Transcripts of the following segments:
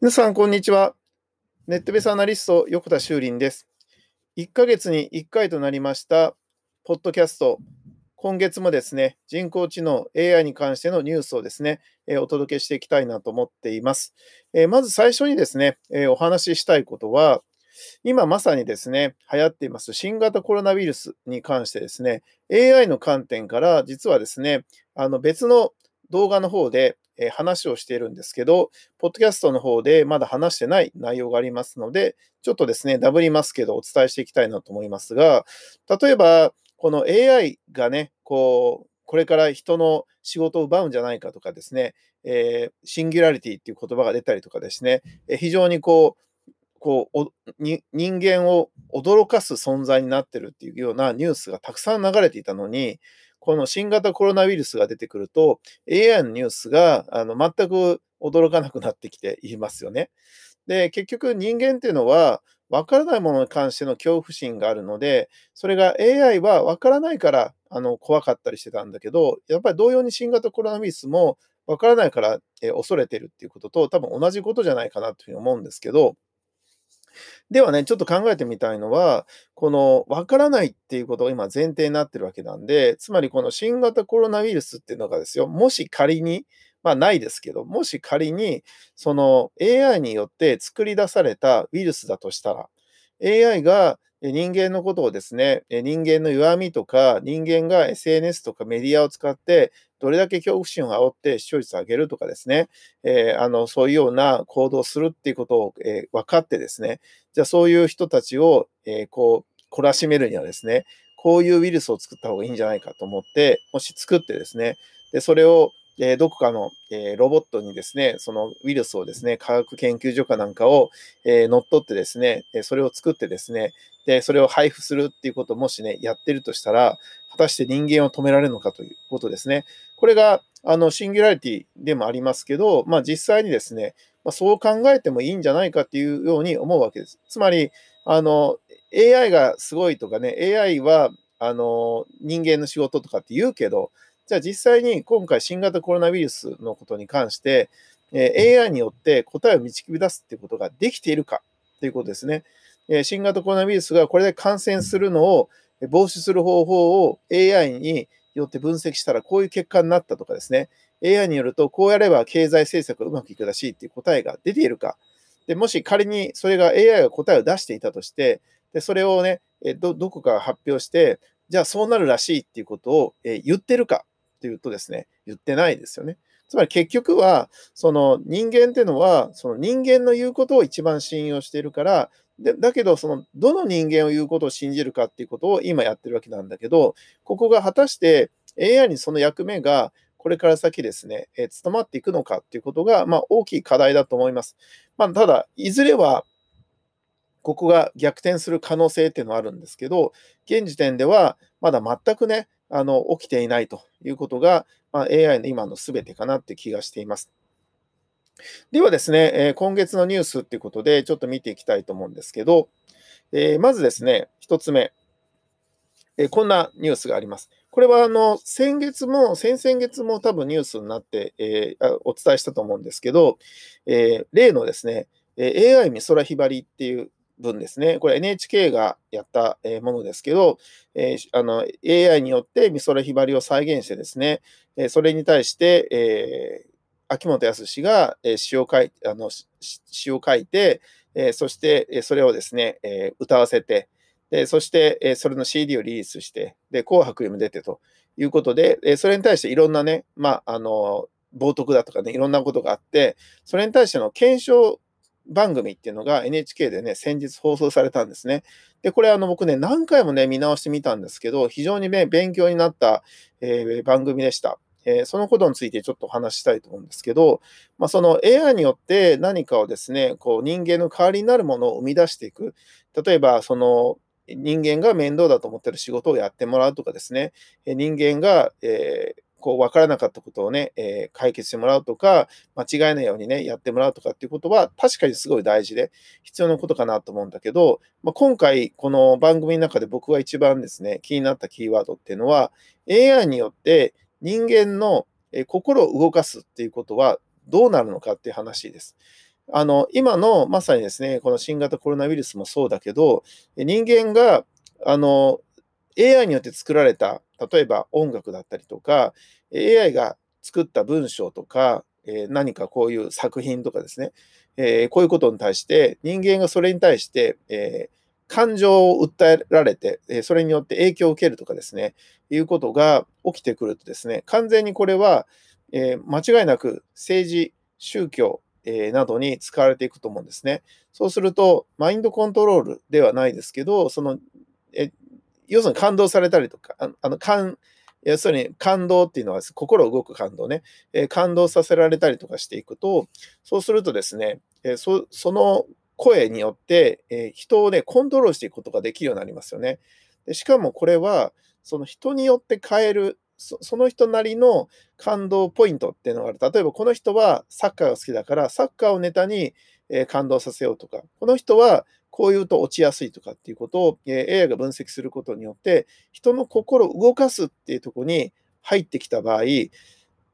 皆さん、こんにちは。ネットベースアナリスト、横田修林です。1ヶ月に1回となりました、ポッドキャスト。今月もですね、人工知能 AI に関してのニュースをですね、お届けしていきたいなと思っています。まず最初にですね、お話ししたいことは、今まさにですね、流行っています新型コロナウイルスに関してですね、AI の観点から実はですね、あの別の動画の方でえ話をしているんですけど、ポッドキャストの方でまだ話してない内容がありますので、ちょっとですね、ダブりますけど、お伝えしていきたいなと思いますが、例えば、この AI がね、こう、これから人の仕事を奪うんじゃないかとかですね、えー、シンギュラリティっていう言葉が出たりとかですね、え非常にこう、こう人間を驚かす存在になってるっていうようなニュースがたくさん流れていたのに、この新型コロナウイルスが出てくると、AI のニュースがあの全く驚かなくなってきていますよね。で、結局人間っていうのは、わからないものに関しての恐怖心があるので、それが AI はわからないからあの怖かったりしてたんだけど、やっぱり同様に新型コロナウイルスもわからないから恐れてるっていうことと多分同じことじゃないかなというふうに思うんですけど、ではね、ちょっと考えてみたいのは、この分からないっていうことが今前提になってるわけなんで、つまりこの新型コロナウイルスっていうのがですよ、もし仮に、まあないですけど、もし仮にその AI によって作り出されたウイルスだとしたら、AI が人間のことをですね、人間の弱みとか、人間が SNS とかメディアを使って、どれだけ恐怖心を煽って視聴率を上げるとかですね、えー、あのそういうような行動をするっていうことを、えー、分かってですね、じゃあそういう人たちを、えー、こう懲らしめるにはですね、こういうウイルスを作った方がいいんじゃないかと思って、もし作ってですね、でそれをえどこかの、えロボットにですね、そのウイルスをですね、科学研究所かなんかを、え乗っ取ってですね、それを作ってですね、で、それを配布するっていうことをもしね、やってるとしたら、果たして人間を止められるのかということですね。これが、あの、シンギュラリティでもありますけど、まあ実際にですね、ま、そう考えてもいいんじゃないかっていうように思うわけです。つまり、あの、AI がすごいとかね、AI は、あの、人間の仕事とかって言うけど、じゃあ実際に今回新型コロナウイルスのことに関して、え AI によって答えを導き出すっていうことができているかということですね。え新型コロナウイルスがこれで感染するのを防止する方法を AI によって分析したらこういう結果になったとかですね。AI によるとこうやれば経済政策がうまくいくらしいっていう答えが出ているか。でもし仮にそれが AI が答えを出していたとして、でそれをねど、どこかが発表して、じゃあそうなるらしいっていうことを言ってるかっていうとですね、言ってないですよね。つまり結局は、その人間っていうのは、その人間の言うことを一番信用しているから、でだけど、その、どの人間を言うことを信じるかっていうことを今やってるわけなんだけど、ここが果たして AI にその役目がこれから先ですね、えー、務まっていくのかっていうことが、まあ、大きい課題だと思います。まあ、ただ、いずれは、ここが逆転する可能性っていうのはあるんですけど、現時点ではまだ全くね、あの起きていないということが、まあ、AI の今の全てかなって気がしています。ではですね、え今月のニュースっていうことでちょっと見ていきたいと思うんですけど、えー、まずですね、1つ目、えこんなニュースがあります。これはあの先月も、先々月も多分ニュースになって、えー、お伝えしたと思うんですけど、えー、例のですね、AI 美空ひばりっていう分ですね。これ NHK がやったものですけど、えー、あの AI によって美空ひばりを再現してですね、えそれに対して、えー、秋元康が詩を書いあの詩を書いて、えそしてそれをですね、え歌わせて、でそしてえそれの CD をリリースして、で紅白にも出てということで、えそれに対していろんなね、まあ、あの冒涜だとかね、いろんなことがあって、それに対しての検証番組っていうのが NHK でね、先日放送されたんですね。で、これあの僕ね、何回もね、見直してみたんですけど、非常にね、勉強になった、えー、番組でした。えー、そのことについてちょっとお話ししたいと思うんですけど、まあ、その AI によって何かをですね、こう人間の代わりになるものを生み出していく。例えば、その人間が面倒だと思ってる仕事をやってもらうとかですね、人間が、えーこう分からなかったことをね、えー、解決してもらうとか、間違えないようにね、やってもらうとかっていうことは、確かにすごい大事で、必要なことかなと思うんだけど、まあ、今回、この番組の中で僕が一番ですね、気になったキーワードっていうのは、AI によって人間の心を動かすっていうことはどうなるのかっていう話です。あの今のまさにですね、この新型コロナウイルスもそうだけど、人間があの AI によって作られた、例えば音楽だったりとか、AI が作った文章とか、え、何かこういう作品とかですね、え、こういうことに対して、人間がそれに対して、え、感情を訴えられて、えそれによって影響を受けるとかですね、いうことが起きてくるとですね、完全にこれは、え間違いなく政治、宗教、えなどに使われていくと思うんですね。そうすると、マインドコントロールではないですけど、その、え要するに感動されたりとか、あの感要するに感動っていうのは心動く感動ね、えー、感動させられたりとかしていくと、そうするとですね、えー、そその声によって、えー、人をね、コントロールしていくことができるようになりますよね。でしかもこれは、その人によって変えるそ、その人なりの感動ポイントっていうのがある。例えば、この人はサッカーが好きだから、サッカーをネタに、え感動させようとか、この人はこう言うと落ちやすいとかっていうことを、AI が分析することによって、人の心を動かすっていうとこに入ってきた場合、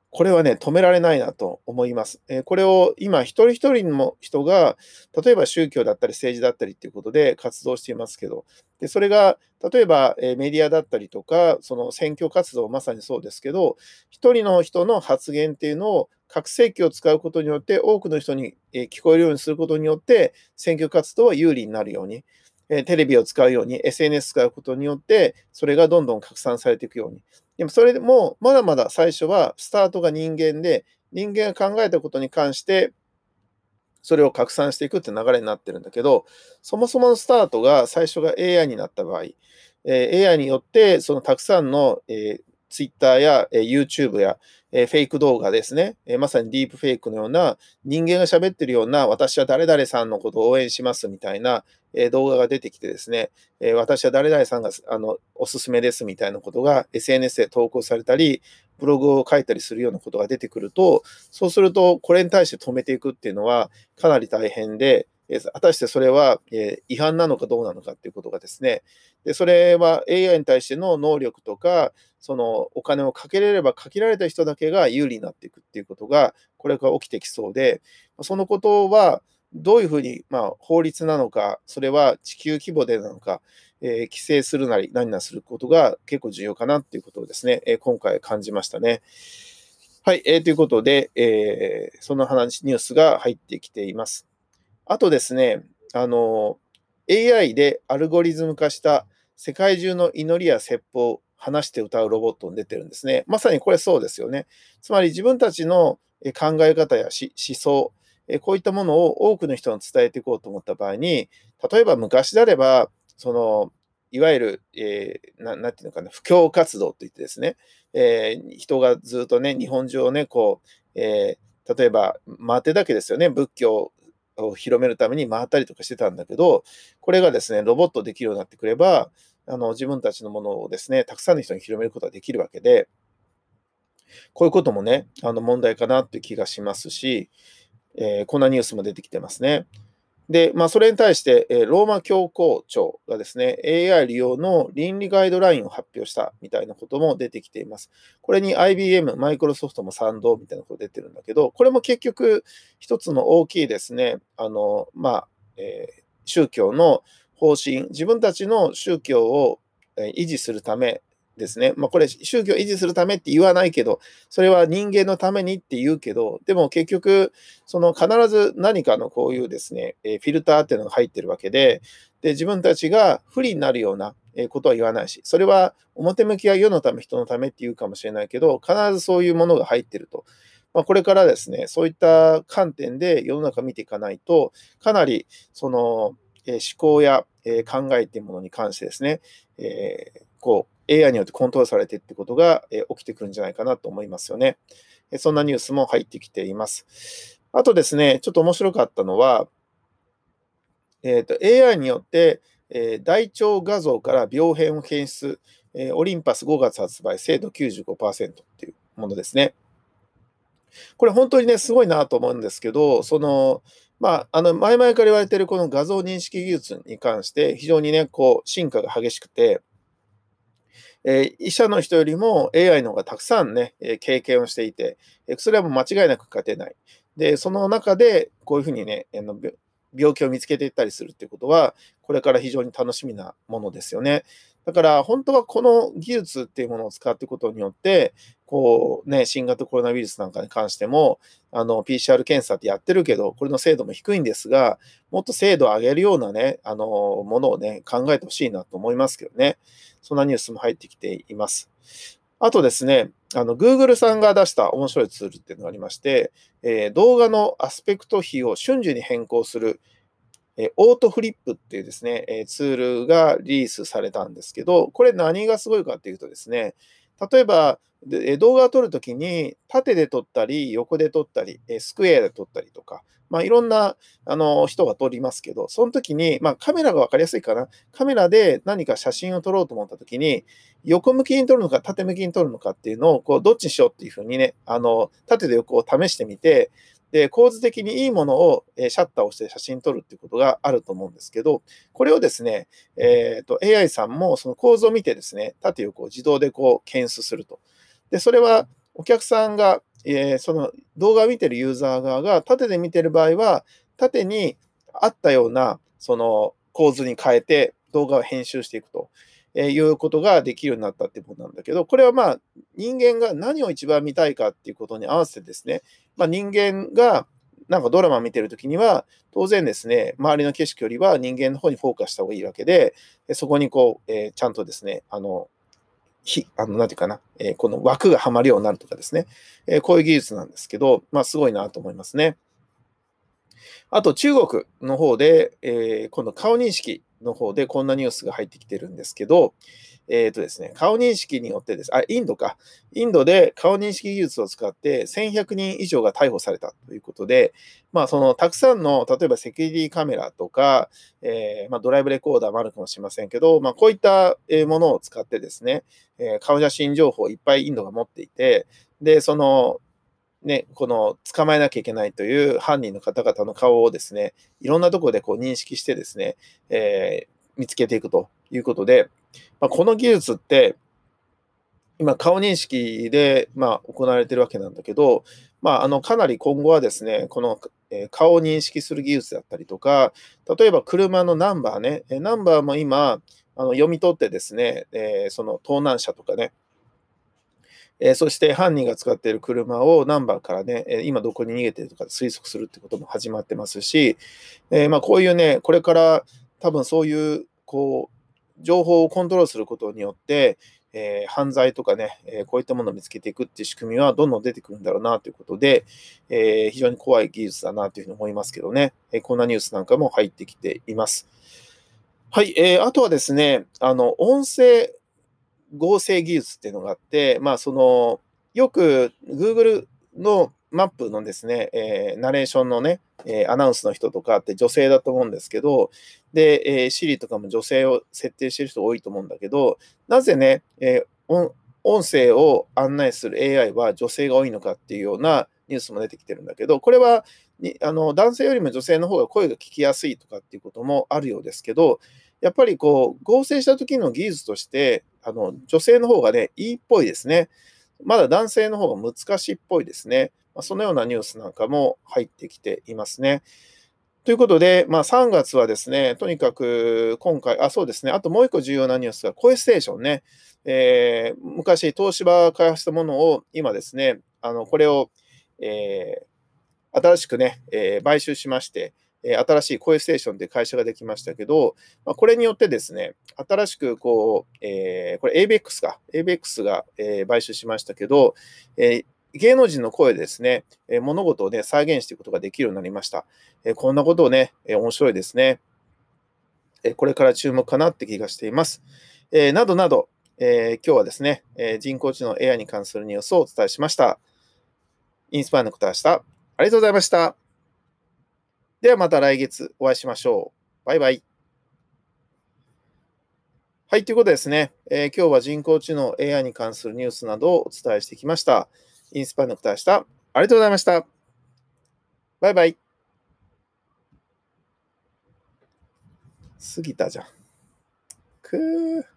これはね、止められないなと思います。えこれを今、一人一人の人が、例えば宗教だったり政治だったりっていうことで活動していますけど、でそれが例えばえメディアだったりとか、その選挙活動、まさにそうですけど、一人の人の発言っていうのを、拡声器を使うことによって、多くの人に聞こえるようにすることによって、選挙活動は有利になるように。テレビを使うように、SNS 使うことによって、それがどんどん拡散されていくように。でもそれでも、まだまだ最初はスタートが人間で、人間が考えたことに関して、それを拡散していくって流れになってるんだけど、そもそものスタートが最初が AI になった場合、え、AI によってそのたくさんの、えー、Twitter や、え、YouTube や、えフェイク動画ですね、えまさにディープフェイクのような人間が喋ってるような私は誰々さんのことを応援しますみたいな、え動画が出てきてですね、え私は誰々さんがあのおすすめですみたいなことが SNS で投稿されたり、ブログを書いたりするようなことが出てくると、そうするとこれに対して止めていくっていうのはかなり大変で、果たしてそれは、え違反なのかどうなのかっていうことがですね、でそれは AI に対しての能力とか、そのお金をかけれればかけられた人だけが有利になっていくっていうことが、これから起きてきそうで、そのことはどういうふうに、まあ、法律なのか、それは地球規模でなのか、えー、規制するなり何なすることが結構重要かなっていうことをですね、え、今回感じましたね。はい、えー、ということで、えー、その話、ニュースが入ってきています。あとですね、あの、AI でアルゴリズム化した世界中の祈りや説法を話して歌うロボットに出てるんですね。まさにこれそうですよね。つまり自分たちの考え方や思想、こういったものを多くの人に伝えていこうと思った場合に、例えば昔であれば、その、いわゆる、えー、なていうのかな、布教活動といってですね、えー、人がずっとね、日本中をね、こう、えー、例えば、待てだけですよね、仏教を広めるために回ったりとかしてたんだけど、これがですね、ロボットできるようになってくれば、あの自分たちのものをですね、たくさんの人に広めることができるわけで、こういうこともね、あの問題かなっていう気がしますし、えー、こんなニュースも出てきてますね。で、まあ、それに対して、えローマ教皇庁がですね、AI 利用の倫理ガイドラインを発表したみたいなことも出てきています。これに IBM、マイクロソフトも賛同みたいなこと出てるんだけど、これも結局、一つの大きいですね、あの、まあ、えー、宗教の方針、自分たちの宗教を維持するためですね。まあ、これ、宗教を維持するためって言わないけど、それは人間のためにって言うけど、でも結局、その必ず何かのこういうですね、えフィルターっていうのが入ってるわけで、で自分たちが不利になるようなことは言わないし、それは表向きは世のため、人のためって言うかもしれないけど、必ずそういうものが入ってると。まあ、これからですね、そういった観点で世の中見ていかないと、かなりそのえ思考やえ考えっていうものに関してですね、えー、こう AI によってコントロールされてってことが、え起きてくるんじゃないかなと思いますよね。えそんなニュースも入ってきています。あとですね、ちょっと面白かったのは、えーと、AI によって、えー、大腸画像から病変を検出、えー、オリンパス5月発売、精度95%っていうものですね。これ本当にね、すごいなと思うんですけど、その、まあ、あの、前々から言われてるこの画像認識技術に関して、非常にね、こう、進化が激しくて、え医者の人よりも AI の方がたくさんね、え経験をしていて、それはもう間違いなく勝てない。で、その中でこういうふうにね、あの病気を見つけていったりするっていうことは、これから非常に楽しみなものですよね。だから本当はこの技術っていうものを使っていくことによって、こうね、新型コロナウイルスなんかに関しても、あの、PCR 検査ってやってるけど、これの精度も低いんですが、もっと精度を上げるようなね、あの、ものをね、考えてほしいなと思いますけどね。そんなニュースも入ってきています。あとですね、あの、Google さんが出した面白いツールっていうのがありまして、えー、動画のアスペクト比を瞬時に変更する、え、オートフリップっていうですね、え、ツールがリリースされたんですけど、これ何がすごいかっていうとですね、例えば、で動画を撮るときに縦で撮ったり横で撮ったりスクエアで撮ったりとか、まあ、いろんなあの人が撮りますけどその時に、まあ、カメラが分かりやすいかな。カメラで何か写真を撮ろうと思った時に横向きに撮るのか縦向きに撮るのかっていうのをこうどっちにしようっていうふうにねあの縦で横を試してみてで、構図的にいいものを、えシャッターをして写真撮るっていうことがあると思うんですけど、これをですね、えーと、AI さんもその構図を見てですね、縦横を自動でこう検出すると。で、それはお客さんが、えー、その動画を見てるユーザー側が縦で見てる場合は、縦に合ったようなその構図に変えて動画を編集していくと。えいうことができるようになったってことなんだけど、これはまあ人間が何を一番見たいかっていうことに合わせてですね、まあ、人間がなんかドラマ見てるときには、当然ですね、周りの景色よりは人間の方にフォーカスした方がいいわけで、そこにこう、えー、ちゃんとですね、あの、ひ、あの、なんていうかな、えー、この枠がはまるようになるとかですね、えー、こういう技術なんですけど、まあ、すごいなと思いますね。あと、中国の方で、えー、今度顔認識の方でこんなニュースが入ってきてるんですけど、えっ、ー、とですね、顔認識によってです、あ、インドか。インドで顔認識技術を使って1100人以上が逮捕されたということで、まあ、その、たくさんの、例えばセキュリティカメラとか、えー、まあ、ドライブレコーダーもあるかもしれませんけど、まあ、こういったものを使ってですね、えー、顔写真情報をいっぱいインドが持っていて、で、その、ね、この捕まえなきゃいけないという犯人の方々の顔をですね、いろんなところでこう認識してですね、えー、見つけていくということで、まあ、この技術って、今、顔認識で、まあ、行われてるわけなんだけど、まあ、あのかなり今後はですね、この、え顔を認識する技術だったりとか、例えば車のナンバーね、ナンバーも今、あの読み取ってですね、えー、その盗難車とかね、え、そして犯人が使っている車をナンバーからね、え今どこに逃げてるとか推測するってことも始まってますし、え、まあ、こういうね、これから多分そういう、こう、情報をコントロールすることによって、えー、犯罪とかね、えー、こういったものを見つけていくっていう仕組みはどんどん出てくるんだろうなということで、えー、非常に怖い技術だなというふうに思いますけどね、えこんなニュースなんかも入ってきています。はい、えあとはですね、あの、音声合成技術っていうのがあって、まあ、その、よく Google のマップのですね、えー、ナレーションのね、えー、アナウンスの人とかって女性だと思うんですけど、で、えー、Siri とかも女性を設定してる人多いと思うんだけど、なぜね、えー、音声を案内する AI は女性が多いのかっていうようなニュースも出てきてるんだけど、これはにあの男性よりも女性の方が声が聞きやすいとかっていうこともあるようですけど、やっぱりこう合成した時の技術として、あの女性の方がね、いいっぽいですね。まだ男性の方が難しいっぽいですね。まあ、そのようなニュースなんかも入ってきていますね。ということで、まあ、3月はですね、とにかく今回、あ、そうですね、あともう一個重要なニュースが、声ステーションね、えー、昔、東芝が開発したものを、今ですね、あのこれを、えー、新しくね、えー、買収しまして、え新しい声ステーションという会社ができましたけど、まあ、これによってですね、新しくこう、えー、これ ABEX か、ABEX が、え、買収しましたけど、え、芸能人の声でですね、え物事をね、再現していくことができるようになりました。えこんなことをね、え面白いですね。えこれから注目かなって気がしています。えなどなど、え今日はですね、え人工知能 AI に関するニュースをお伝えしました。インスパイアのことでした。ありがとうございました。ではまた来月お会いしましょう。バイバイ。はい、ということですね、えー、今日は人工知能 AI に関するニュースなどをお伝えしてきました。インスパイの答えでした。ありがとうございました。バイバイ。過ぎたじゃん。くー。